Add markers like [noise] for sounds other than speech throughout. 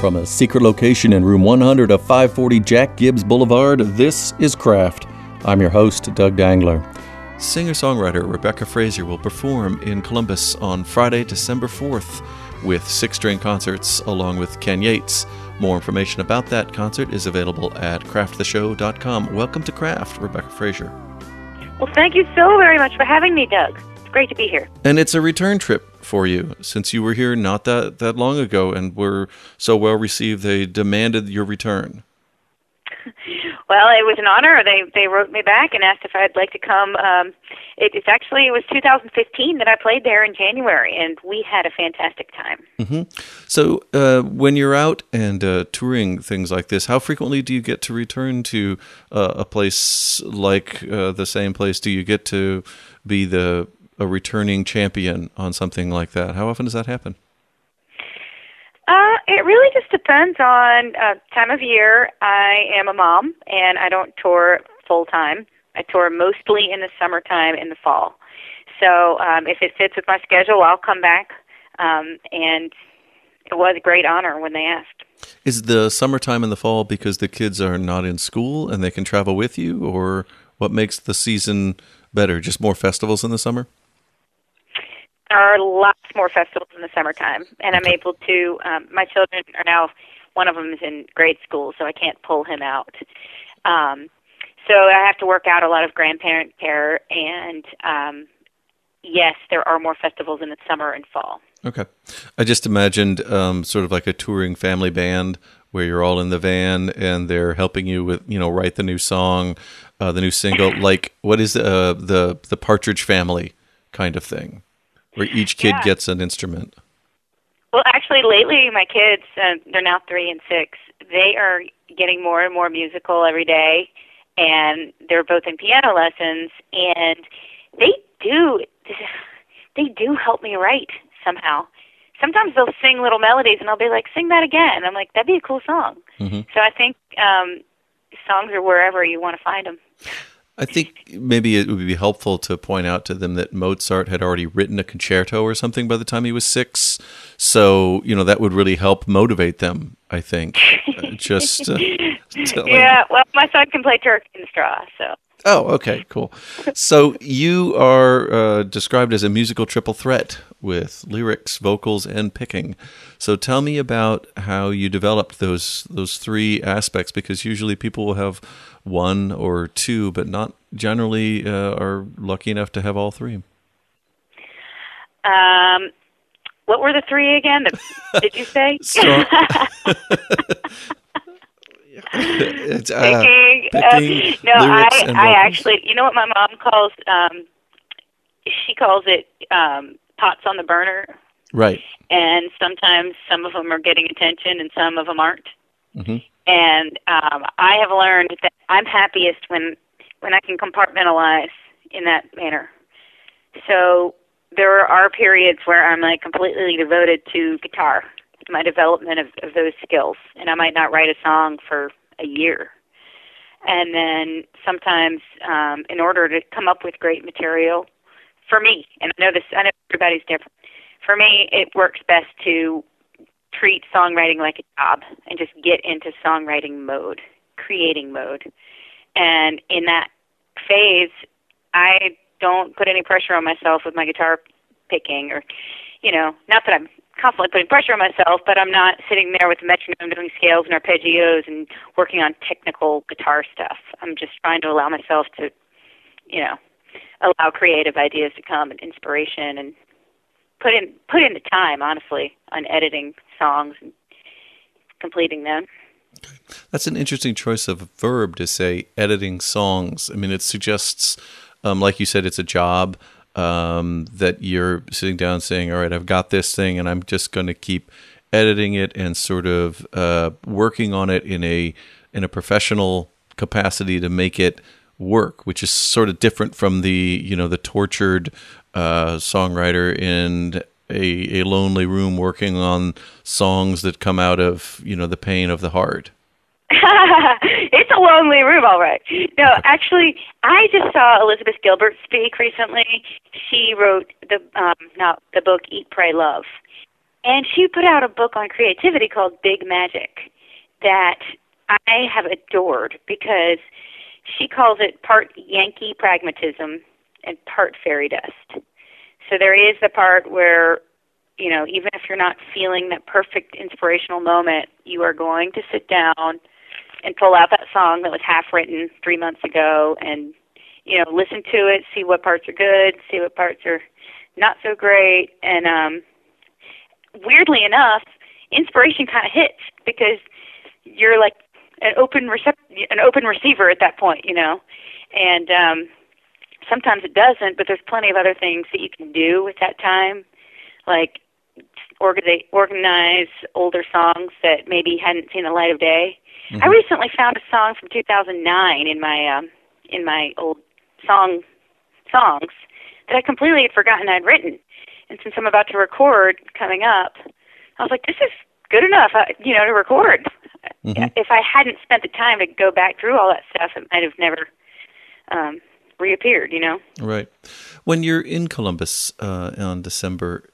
From a secret location in room 100 of 540 Jack Gibbs Boulevard, this is Craft. I'm your host, Doug Dangler. Singer songwriter Rebecca Frazier will perform in Columbus on Friday, December 4th with six string concerts along with Ken Yates. More information about that concert is available at crafttheshow.com. Welcome to Craft, Rebecca Frazier. Well, thank you so very much for having me, Doug. It's great to be here. And it's a return trip for you since you were here not that, that long ago and were so well received they demanded your return. Well, it was an honor. They they wrote me back and asked if I'd like to come. Um, it, it's actually it was 2015 that I played there in January, and we had a fantastic time. Mm-hmm. So, uh, when you're out and uh, touring things like this, how frequently do you get to return to uh, a place like uh, the same place? Do you get to be the a returning champion on something like that? How often does that happen? Uh, it really just depends on uh, time of year. I am a mom, and I don't tour full time. I tour mostly in the summertime in the fall. So um, if it fits with my schedule, I'll come back. Um, and it was a great honor when they asked. Is the summertime in the fall because the kids are not in school and they can travel with you, or what makes the season better? Just more festivals in the summer? There are lots more festivals in the summertime, and I'm able to. Um, my children are now. One of them is in grade school, so I can't pull him out. Um, so I have to work out a lot of grandparent care, and um, yes, there are more festivals in the summer and fall. Okay, I just imagined um, sort of like a touring family band where you're all in the van and they're helping you with you know write the new song, uh, the new single. [laughs] like what is uh, the the Partridge Family kind of thing? Where each kid yeah. gets an instrument? Well, actually, lately my kids, uh, they're now three and six, they are getting more and more musical every day, and they're both in piano lessons, and they do, they do help me write somehow. Sometimes they'll sing little melodies, and I'll be like, "Sing that again." I'm like, "That'd be a cool song." Mm-hmm. So I think um, songs are wherever you want to find them. I think maybe it would be helpful to point out to them that Mozart had already written a concerto or something by the time he was six. So, you know, that would really help motivate them, I think. Uh, just. Uh, [laughs] yeah, well, my son can play Turk in Straw, so. Oh, okay, cool. So you are uh, described as a musical triple threat with lyrics, vocals, and picking. So tell me about how you developed those those three aspects, because usually people will have one or two, but not generally uh, are lucky enough to have all three. Um, what were the three again? did you say? [laughs] [laughs] [laughs] it's, uh, picking. picking uh, no, I, I actually, you know what my mom calls? Um, she calls it um, pots on the burner. Right. And sometimes some of them are getting attention and some of them aren't. Mm-hmm. And um, I have learned that I'm happiest when when I can compartmentalize in that manner. So there are periods where I'm like completely devoted to guitar, my development of, of those skills, and I might not write a song for a year. And then sometimes, um, in order to come up with great material, for me, and I know this, I know everybody's different. For me, it works best to treat songwriting like a job and just get into songwriting mode, creating mode. And in that phase, I don't put any pressure on myself with my guitar picking or, you know, not that I'm constantly putting pressure on myself, but I'm not sitting there with the metronome doing scales and arpeggios and working on technical guitar stuff. I'm just trying to allow myself to, you know, allow creative ideas to come and inspiration and put in put in the time, honestly, on editing songs and completing them. That's an interesting choice of verb to say editing songs. I mean, it suggests, um, like you said, it's a job um, that you're sitting down saying, "All right, I've got this thing, and I'm just going to keep editing it and sort of uh, working on it in a in a professional capacity to make it work," which is sort of different from the you know the tortured uh, songwriter in a, a lonely room working on songs that come out of you know the pain of the heart [laughs] it's a lonely room, all right. No, actually, I just saw Elizabeth Gilbert speak recently. She wrote the um, not the book Eat, Pray, Love, and she put out a book on creativity called Big Magic that I have adored because she calls it part Yankee pragmatism and part fairy dust. So there is the part where, you know, even if you're not feeling that perfect inspirational moment, you are going to sit down and pull out that song that was half written three months ago and, you know, listen to it, see what parts are good, see what parts are not so great. And um weirdly enough, inspiration kind of hits because you're like an open recept- an open receiver at that point, you know. And um sometimes it doesn't, but there's plenty of other things that you can do with that time, like organize, organize older songs that maybe hadn't seen the light of day. Mm-hmm. I recently found a song from 2009 in my um, in my old song songs that I completely had forgotten I'd written. And since I'm about to record coming up, I was like, this is good enough, uh, you know, to record. Mm-hmm. If I hadn't spent the time to go back through all that stuff, it might have never um, reappeared, you know? Right. When you're in Columbus uh, on December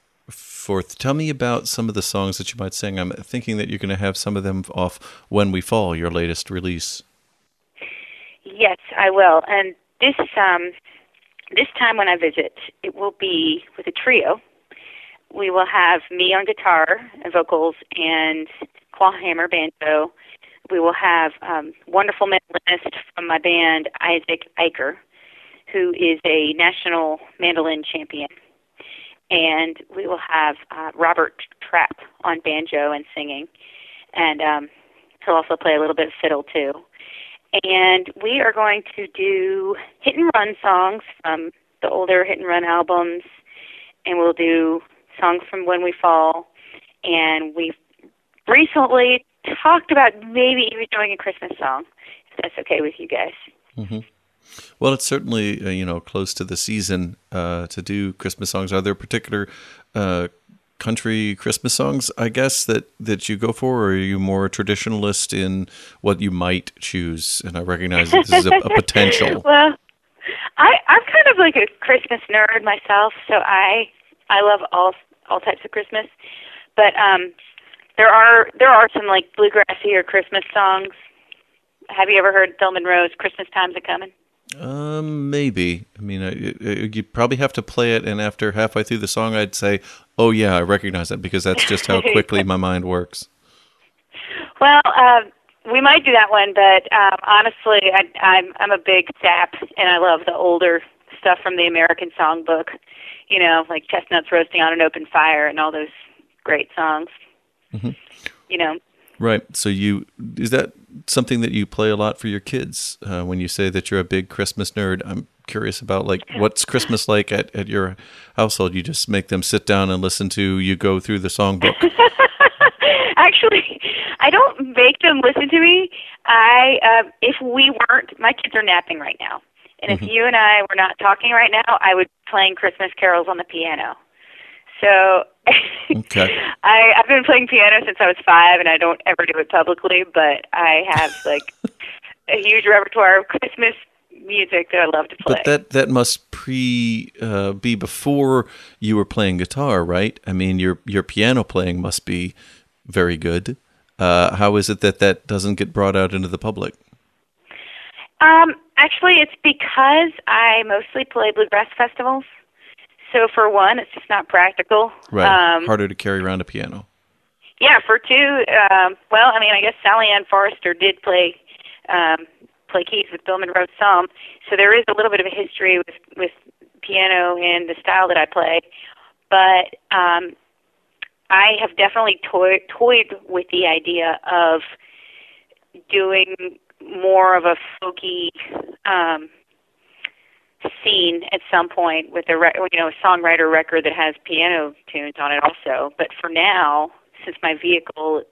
4th, tell me about some of the songs that you might sing. I'm thinking that you're going to have some of them off When We Fall, your latest release. Yes, I will. And this um, this time when I visit, it will be with a trio. We will have me on guitar and vocals and clawhammer banjo. We will have um, wonderful mandolinist from my band, Isaac Eicher, who is a national mandolin champion. And we will have uh, Robert Trapp on banjo and singing. And um, he'll also play a little bit of fiddle, too. And we are going to do hit and run songs from the older hit and run albums. And we'll do songs from When We Fall. And we've recently talked about maybe even doing a Christmas song, if that's okay with you guys. Mm-hmm. Well, it's certainly uh, you know close to the season uh, to do Christmas songs. Are there particular uh, country Christmas songs, I guess that that you go for, or are you more traditionalist in what you might choose? And I recognize that this is a, a [laughs] potential. well, I I'm kind of like a Christmas nerd myself, so I I love all all types of Christmas, but um, there are there are some like bluegrassy or Christmas songs. Have you ever heard Bill Monroe's "Christmas Time's a Comin'"? Um, maybe. I mean, you probably have to play it, and after halfway through the song, I'd say, "Oh yeah, I recognize it," because that's just how [laughs] quickly my mind works. Well, uh, we might do that one, but um, honestly, I, I'm I'm a big sap, and I love the older stuff from the American Songbook. You know, like chestnuts roasting on an open fire, and all those great songs. Mm-hmm. You know. Right. So you is that something that you play a lot for your kids uh, when you say that you're a big Christmas nerd? I'm curious about like what's Christmas like at, at your household. You just make them sit down and listen to you go through the songbook. [laughs] Actually, I don't make them listen to me. I uh, if we weren't, my kids are napping right now, and mm-hmm. if you and I were not talking right now, I would be playing Christmas carols on the piano. So okay. [laughs] I, I've been playing piano since I was five, and I don't ever do it publicly, but I have like [laughs] a huge repertoire of Christmas music that I love to play. But that that must pre uh, be before you were playing guitar, right? I mean, your your piano playing must be very good. Uh, how is it that that doesn't get brought out into the public? Um, actually, it's because I mostly play bluegrass festivals. So for one, it's just not practical. Right. Um, Harder to carry around a piano. Yeah. For two, um, well, I mean, I guess Sally Ann Forrester did play um, play keys with Bill Monroe some, so there is a little bit of a history with with piano and the style that I play. But um, I have definitely toy- toyed with the idea of doing more of a folky um, scene at some point with a re- you know a songwriter record that has piano tunes on it also. But for now, since my vehicle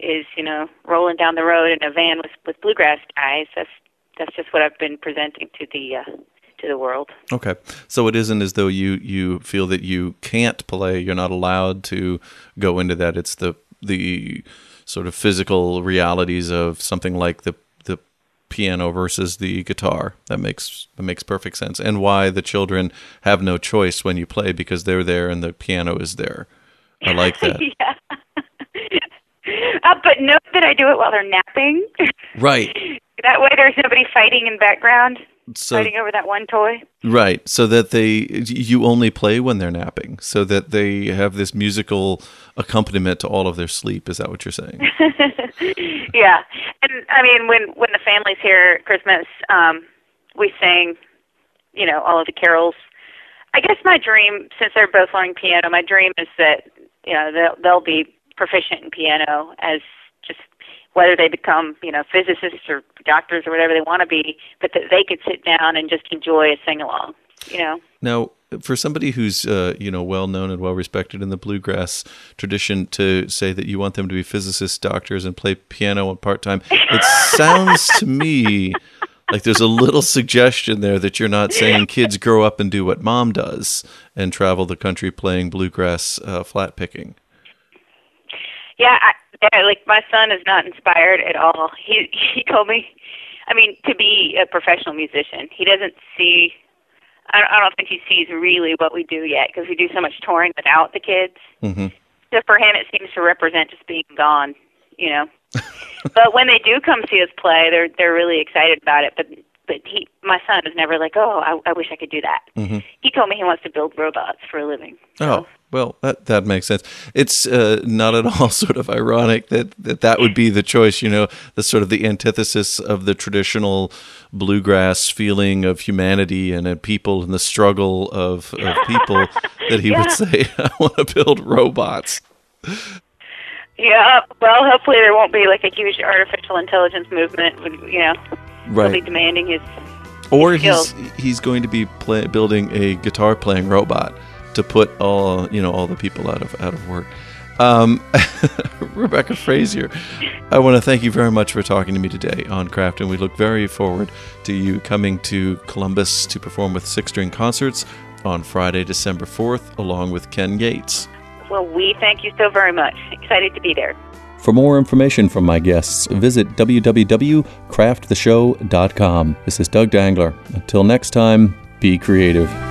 is you know rolling down the road in a van with with bluegrass guys, that's that's just what I've been presenting to the uh, to the world. Okay, so it isn't as though you you feel that you can't play. You're not allowed to go into that. It's the the sort of physical realities of something like the piano versus the guitar. That makes that makes perfect sense. And why the children have no choice when you play because they're there and the piano is there. I like [laughs] that. yeah. Uh, but note that I do it while they're napping. Right. [laughs] that way, there's nobody fighting in the background, So fighting over that one toy. right, so that they you only play when they're napping, so that they have this musical accompaniment to all of their sleep. Is that what you're saying? [laughs] yeah, and I mean, when when the family's here at Christmas, um, we sing, you know, all of the carols. I guess my dream, since they're both learning piano, my dream is that you know they'll they'll be proficient in piano as whether they become you know physicists or doctors or whatever they want to be, but that they could sit down and just enjoy a sing along. You know. Now, for somebody who's uh, you know well known and well respected in the bluegrass tradition, to say that you want them to be physicists, doctors, and play piano part time, it [laughs] sounds to me like there's a little suggestion there that you're not saying [laughs] kids grow up and do what mom does and travel the country playing bluegrass uh, flat picking. Yeah, I, yeah, like my son is not inspired at all. He he told me, I mean, to be a professional musician, he doesn't see. I don't, I don't think he sees really what we do yet because we do so much touring without the kids. hmm So for him, it seems to represent just being gone, you know. [laughs] but when they do come see us play, they're they're really excited about it. But but he, my son, is never like, oh, I, I wish I could do that. hmm He told me he wants to build robots for a living. Oh well, that that makes sense. It's uh, not at all [laughs] sort of ironic that, that that would be the choice. You know, the sort of the antithesis of the traditional bluegrass feeling of humanity and a people and the struggle of, of [laughs] people. that he Yeah. would say, [laughs] "I want to build robots." Yeah, well, hopefully there won't be like a huge artificial intelligence movement. You know? They'll be Right. demanding his. Or he's skills. he's going to be play, building a guitar playing robot to put all you know all the people out of out of work. Um, [laughs] Rebecca Frazier, I want to thank you very much for talking to me today on Craft, and we look very forward to you coming to Columbus to perform with Six String Concerts on Friday, December 4th, along with Ken Yates. Well, we thank you so very much. Excited to be there. For more information from my guests, visit www.crafttheshow.com. This is Doug Dangler. Until next time, be creative.